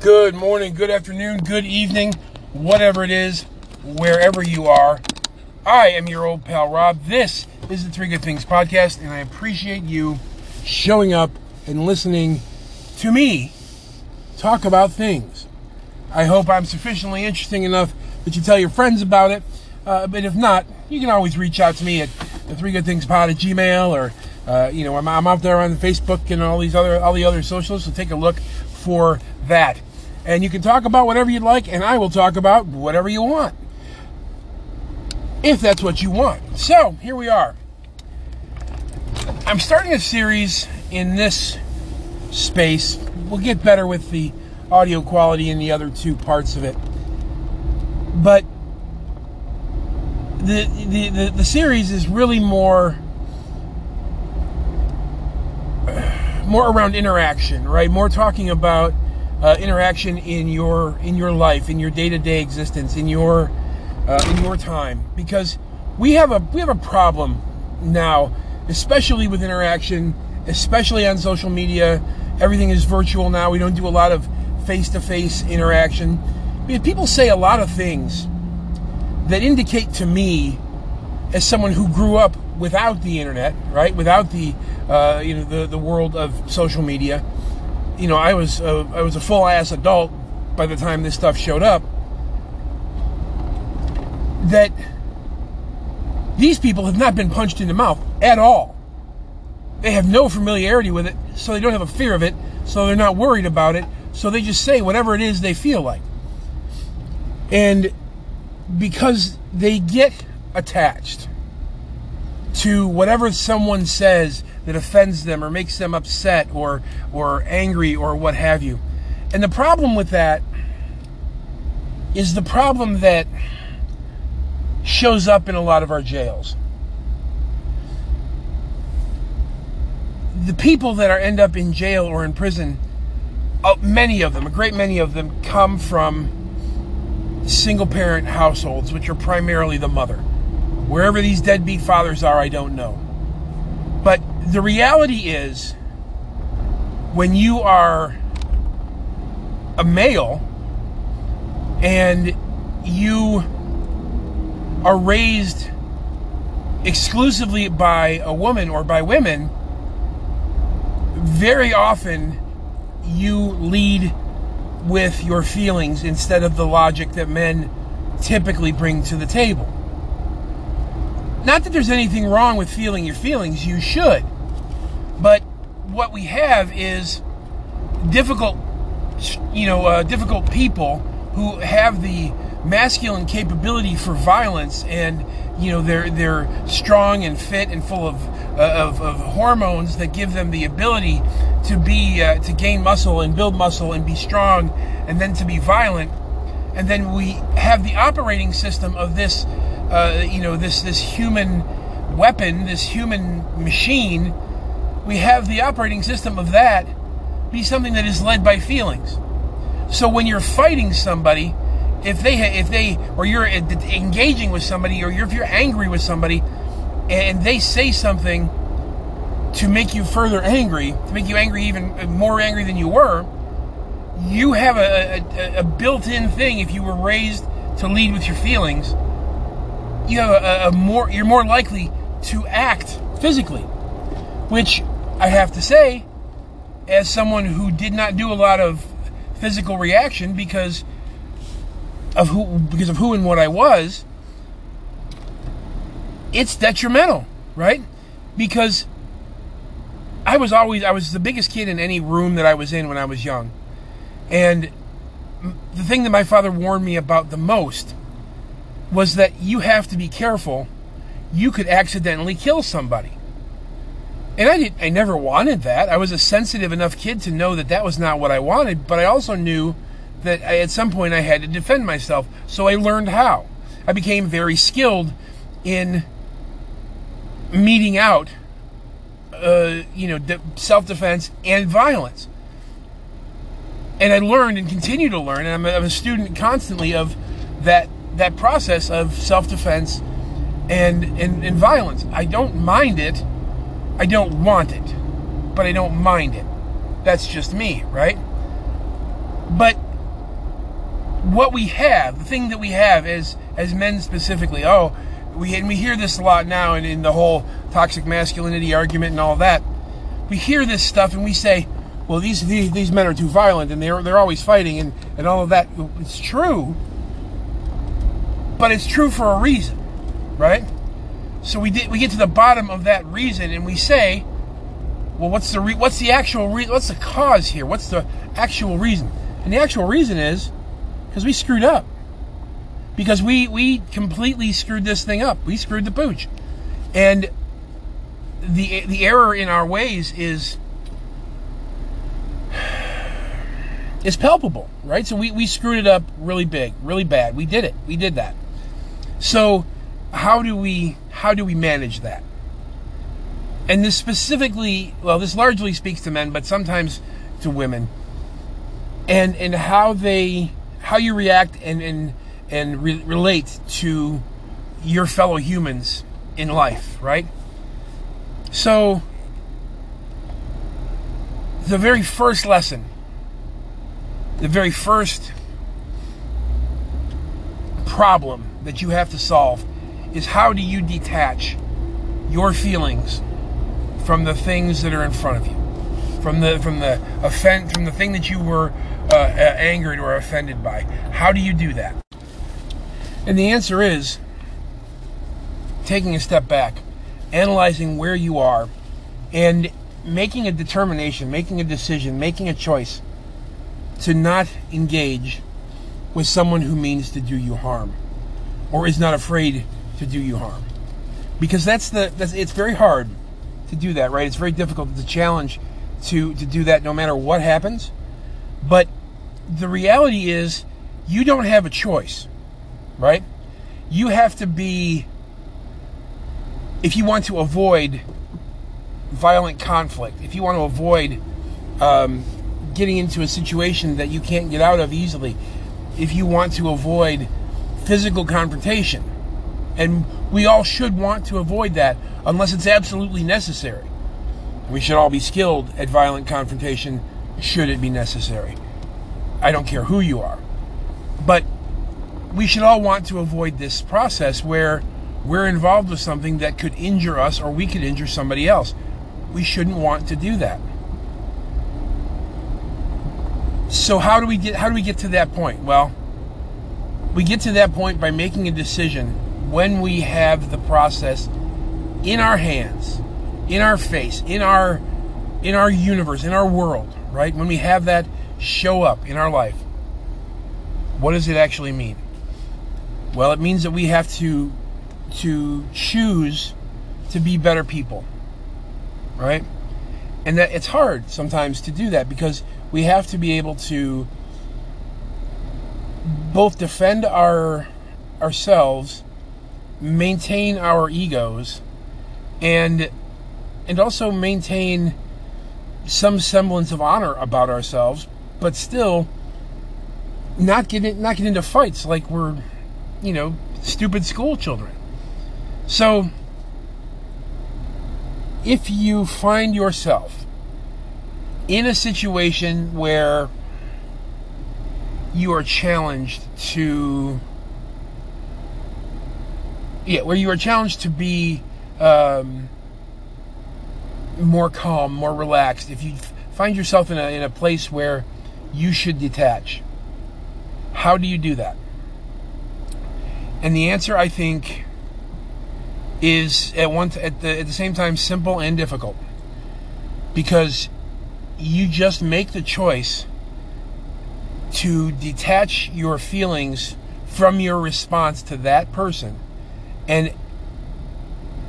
Good morning, good afternoon, good evening, whatever it is, wherever you are. I am your old pal Rob. This is the Three Good Things podcast, and I appreciate you showing up and listening to me talk about things. I hope I'm sufficiently interesting enough that you tell your friends about it. Uh, but if not, you can always reach out to me at the Three Good Things Pod at Gmail, or uh, you know, I'm, I'm out there on Facebook and all these other all the other socials. So take a look for that, and you can talk about whatever you'd like, and I will talk about whatever you want, if that's what you want. So here we are. I'm starting a series in this space. We'll get better with the audio quality in the other two parts of it. But the the, the, the series is really more more around interaction, right? More talking about uh, interaction in your in your life, in your day to day existence, in your uh, in your time, because we have a we have a problem now, especially with interaction, especially on social media. Everything is virtual now. We don't do a lot of face to face interaction. I mean, people say a lot of things that indicate to me, as someone who grew up without the internet, right, without the uh, you know the the world of social media, you know, I was a, I was a full ass adult by the time this stuff showed up. That these people have not been punched in the mouth at all. They have no familiarity with it, so they don't have a fear of it, so they're not worried about it, so they just say whatever it is they feel like. And because they get attached to whatever someone says that offends them or makes them upset or or angry or what have you. And the problem with that is the problem that shows up in a lot of our jails. The people that are end up in jail or in prison, uh, many of them, a great many of them, come from single parent households, which are primarily the mother. Wherever these deadbeat fathers are, I don't know. But the reality is, when you are a male and you are raised exclusively by a woman or by women, very often you lead with your feelings instead of the logic that men typically bring to the table. Not that there's anything wrong with feeling your feelings, you should. But what we have is difficult, you know, uh, difficult people who have the masculine capability for violence and you know they're they're strong and fit and full of uh, of, of, hormones that give them the ability to be uh, to gain muscle and build muscle and be strong and then to be violent. And then we have the operating system of this uh, you know this this human weapon this human machine we have the operating system of that be something that is led by feelings so when you're fighting somebody if they if they or you're engaging with somebody or if you're angry with somebody and they say something to make you further angry, to make you angry even uh, more angry than you were, you have a, a, a built-in thing. If you were raised to lead with your feelings, you have a, a more you're more likely to act physically, which I have to say, as someone who did not do a lot of physical reaction because of who because of who and what I was, it's detrimental, right? Because I was always I was the biggest kid in any room that I was in when I was young. And the thing that my father warned me about the most was that you have to be careful. You could accidentally kill somebody. And I did I never wanted that. I was a sensitive enough kid to know that that was not what I wanted, but I also knew that I, at some point I had to defend myself. So I learned how. I became very skilled in meting out, uh, you know, de- self defense and violence. And I learned and continue to learn, and I'm a, I'm a student constantly of that that process of self defense and, and and violence. I don't mind it. I don't want it, but I don't mind it. That's just me, right? But what we have, the thing that we have as as men specifically. Oh, we and we hear this a lot now, and in the whole toxic masculinity argument and all that, we hear this stuff and we say, well, these these, these men are too violent and they're they're always fighting and and all of that. It's true, but it's true for a reason, right? So we did we get to the bottom of that reason and we say, well, what's the re- what's the actual re- what's the cause here? What's the actual reason? And the actual reason is because we screwed up. Because we we completely screwed this thing up. We screwed the pooch. And the the error in our ways is is palpable, right? So we, we screwed it up really big, really bad. We did it. We did that. So how do we how do we manage that? And this specifically, well, this largely speaks to men, but sometimes to women. And and how they how you react and and and re- relate to your fellow humans in life, right? So the very first lesson, the very first problem that you have to solve is how do you detach your feelings from the things that are in front of you, from the from the offend from the thing that you were uh, angered or offended by. How do you do that? And the answer is taking a step back, analyzing where you are, and making a determination, making a decision, making a choice to not engage with someone who means to do you harm or is not afraid to do you harm. Because that's the that's it's very hard to do that, right? It's very difficult. It's a challenge to to do that no matter what happens. But the reality is you don't have a choice, right? You have to be if you want to avoid violent conflict, if you want to avoid um, getting into a situation that you can't get out of easily, if you want to avoid physical confrontation, and we all should want to avoid that unless it's absolutely necessary. We should all be skilled at violent confrontation should it be necessary. I don't care who you are. But we should all want to avoid this process where we're involved with something that could injure us or we could injure somebody else. We shouldn't want to do that. So how do we get how do we get to that point? Well, we get to that point by making a decision when we have the process in our hands, in our face, in our in our universe, in our world, right? When we have that show up in our life, what does it actually mean? Well, it means that we have to to choose to be better people. Right? And that it's hard sometimes to do that because we have to be able to both defend our ourselves, maintain our egos, and and also maintain some semblance of honor about ourselves, but still not get in, not get into fights like we're, you know, stupid school children. So, if you find yourself in a situation where you are challenged to, yeah, where you are challenged to be um, more calm, more relaxed, if you find yourself in a, in a place where you should detach, how do you do that? And the answer, I think, is at one at the at the same time simple and difficult because you just make the choice to detach your feelings from your response to that person and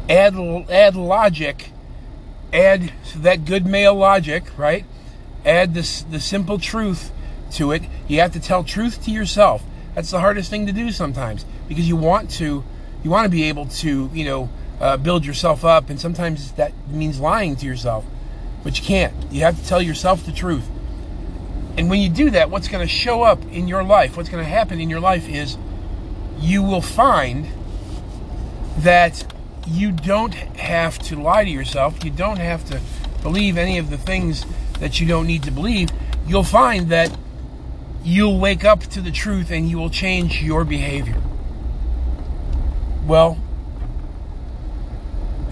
add add logic add that good male logic right add this the simple truth to it you have to tell truth to yourself that's the hardest thing to do sometimes because you want to you want to be able to, you know, uh, build yourself up, and sometimes that means lying to yourself, but you can't. You have to tell yourself the truth. And when you do that, what's going to show up in your life, what's going to happen in your life is you will find that you don't have to lie to yourself. You don't have to believe any of the things that you don't need to believe. You'll find that you'll wake up to the truth and you will change your behavior. Well,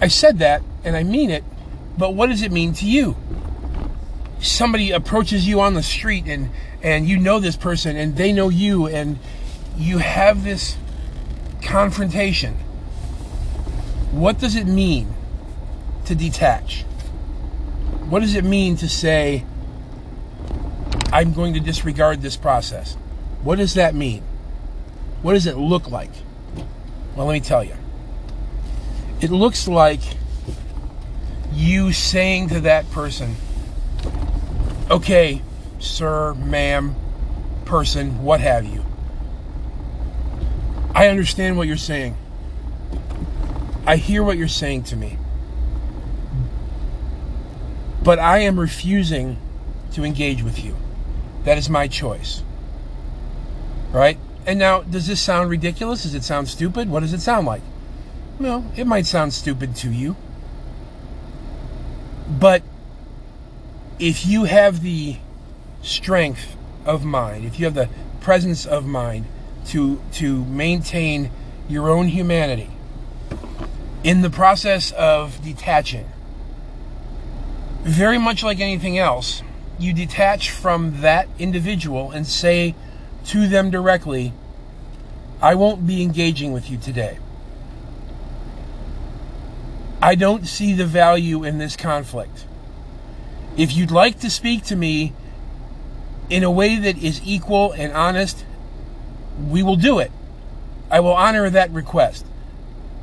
I said that and I mean it, but what does it mean to you? Somebody approaches you on the street and and you know this person and they know you and you have this confrontation. What does it mean to detach? What does it mean to say, I'm going to disregard this process? What does that mean? What does it look like? Well, let me tell you. It looks like you saying to that person, okay, sir, ma'am, person, what have you. I understand what you're saying. I hear what you're saying to me. But I am refusing to engage with you. That is my choice. Right? And now, does this sound ridiculous? Does it sound stupid? What does it sound like? Well, it might sound stupid to you. But if you have the strength of mind, if you have the presence of mind to to maintain your own humanity in the process of detaching, very much like anything else, you detach from that individual and say to them directly, I won't be engaging with you today. I don't see the value in this conflict. If you'd like to speak to me in a way that is equal and honest, we will do it. I will honor that request.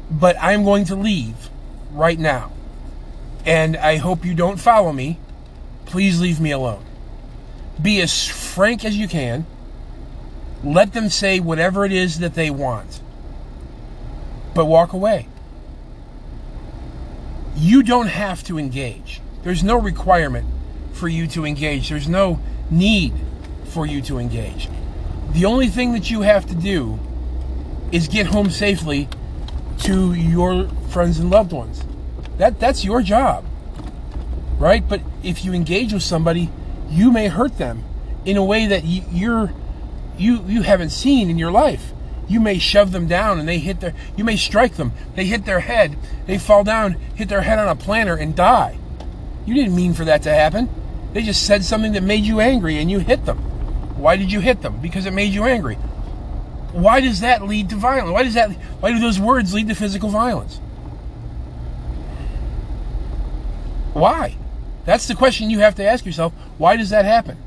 But I'm going to leave right now. And I hope you don't follow me. Please leave me alone. Be as frank as you can. Let them say whatever it is that they want. But walk away. You don't have to engage. There's no requirement for you to engage. There's no need for you to engage. The only thing that you have to do is get home safely to your friends and loved ones. That that's your job. Right? But if you engage with somebody, you may hurt them in a way that you, you're you you haven't seen in your life. You may shove them down and they hit their you may strike them. They hit their head, they fall down, hit their head on a planter and die. You didn't mean for that to happen. They just said something that made you angry and you hit them. Why did you hit them? Because it made you angry. Why does that lead to violence? Why does that why do those words lead to physical violence? Why? That's the question you have to ask yourself. Why does that happen?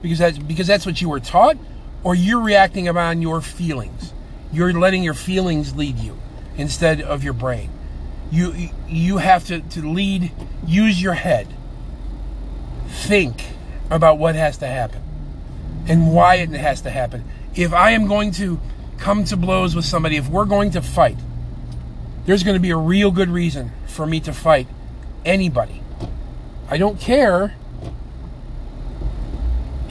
Because that's because that's what you were taught, or you're reacting upon your feelings. You're letting your feelings lead you instead of your brain. You you have to, to lead, use your head think about what has to happen and why it has to happen. If I am going to come to blows with somebody, if we're going to fight, there's going to be a real good reason for me to fight anybody. I don't care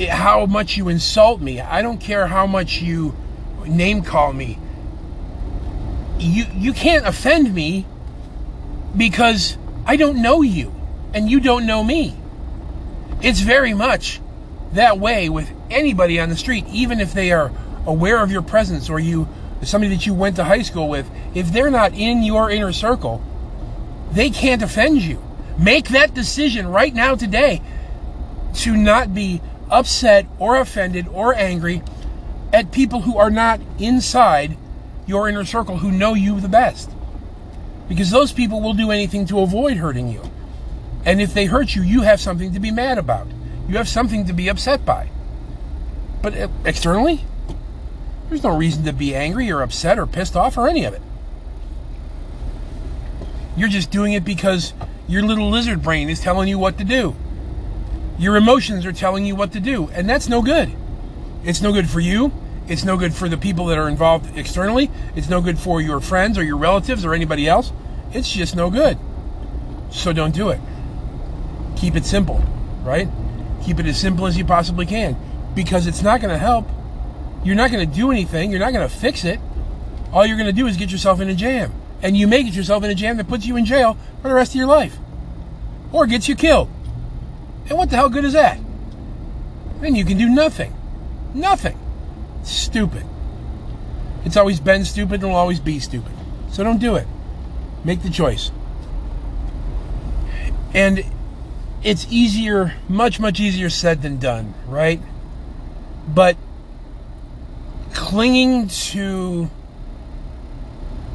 how much you insult me. I don't care how much you name call me. You you can't offend me because I don't know you and you don't know me. It's very much that way with anybody on the street, even if they are aware of your presence or you somebody that you went to high school with. If they're not in your inner circle, they can't offend you. Make that decision right now today to not be upset or offended or angry at people who are not inside your inner circle who know you the best. Because those people will do anything to avoid hurting you. And if they hurt you, you have something to be mad about. You have something to be upset by. But uh, externally, there's no reason to be angry or upset or pissed off or any of it. You're just doing it because your little lizard brain is telling you what to do. Your emotions are telling you what to do, and that's no good. It's no good for you. It's no good for the people that are involved externally. It's no good for your friends or your relatives or anybody else. It's just no good. So don't do it keep it simple, right? Keep it as simple as you possibly can because it's not going to help. You're not going to do anything. You're not going to fix it. All you're going to do is get yourself in a jam. And you may get yourself in a jam that puts you in jail for the rest of your life or gets you killed. And what the hell good is that? Then you can do nothing. Nothing. Stupid. It's always been stupid and will always be stupid. So don't do it. Make the choice. And it's easier, much, much easier said than done, right? But clinging to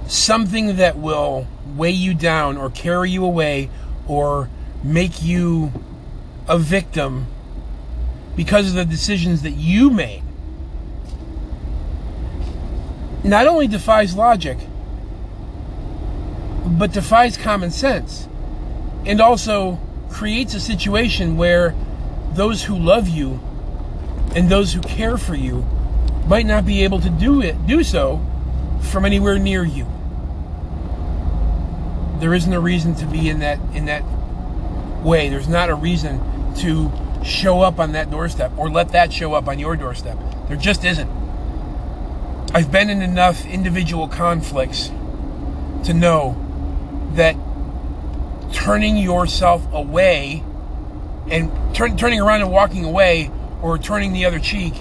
something that will weigh you down or carry you away or make you a victim because of the decisions that you made not only defies logic, but defies common sense, and also creates a situation where those who love you and those who care for you might not be able to do it do so from anywhere near you. There isn't a reason to be in that in that way. There's not a reason to show up on that doorstep or let that show up on your doorstep. There just isn't. I've been in enough individual conflicts to know that turning yourself away and turn, turning around and walking away or turning the other cheek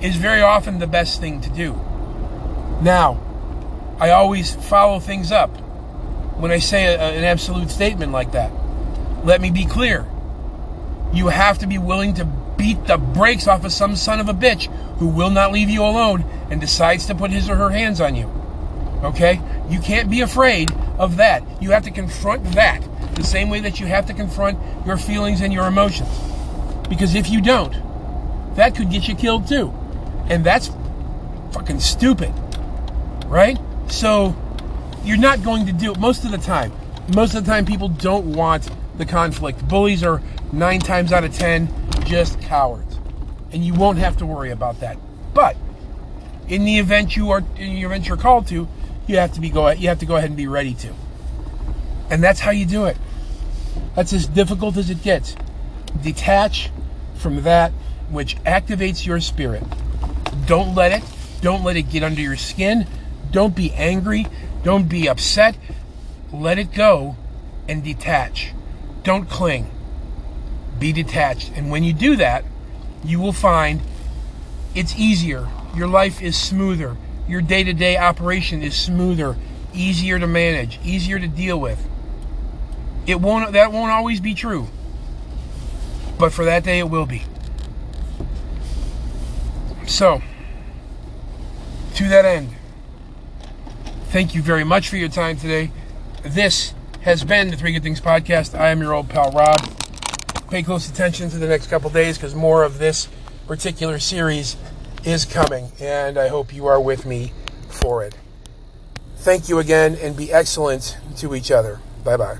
is very often the best thing to do. Now, I always follow things up when I say a, an absolute statement like that. Let me be clear. You have to be willing to beat the brakes off of some son of a bitch who will not leave you alone and decides to put his or her hands on you. Okay? You can't be afraid of that. You have to confront that the same way that you have to confront your feelings and your emotions. Because if you don't, that could get you killed too. And that's fucking stupid. Right? So, you're not going to do it most of the time. Most of the time, people don't want the conflict. Bullies are nine times out of ten just cowards. And you won't have to worry about that. But in the event you are in the event you're called to, you have to be go you have to go ahead and be ready to. And that's how you do it. That's as difficult as it gets. Detach from that which activates your spirit. Don't let it. Don't let it get under your skin. Don't be angry. Don't be upset. Let it go and detach. Don't cling. Be detached. And when you do that, you will find it's easier. Your life is smoother. Your day to day operation is smoother, easier to manage, easier to deal with. It won't, that won't always be true. But for that day, it will be. So, to that end, thank you very much for your time today. This has been the Three Good Things Podcast. I am your old pal Rob. Pay close attention to the next couple days because more of this particular series is coming, and I hope you are with me for it. Thank you again, and be excellent to each other. Bye bye.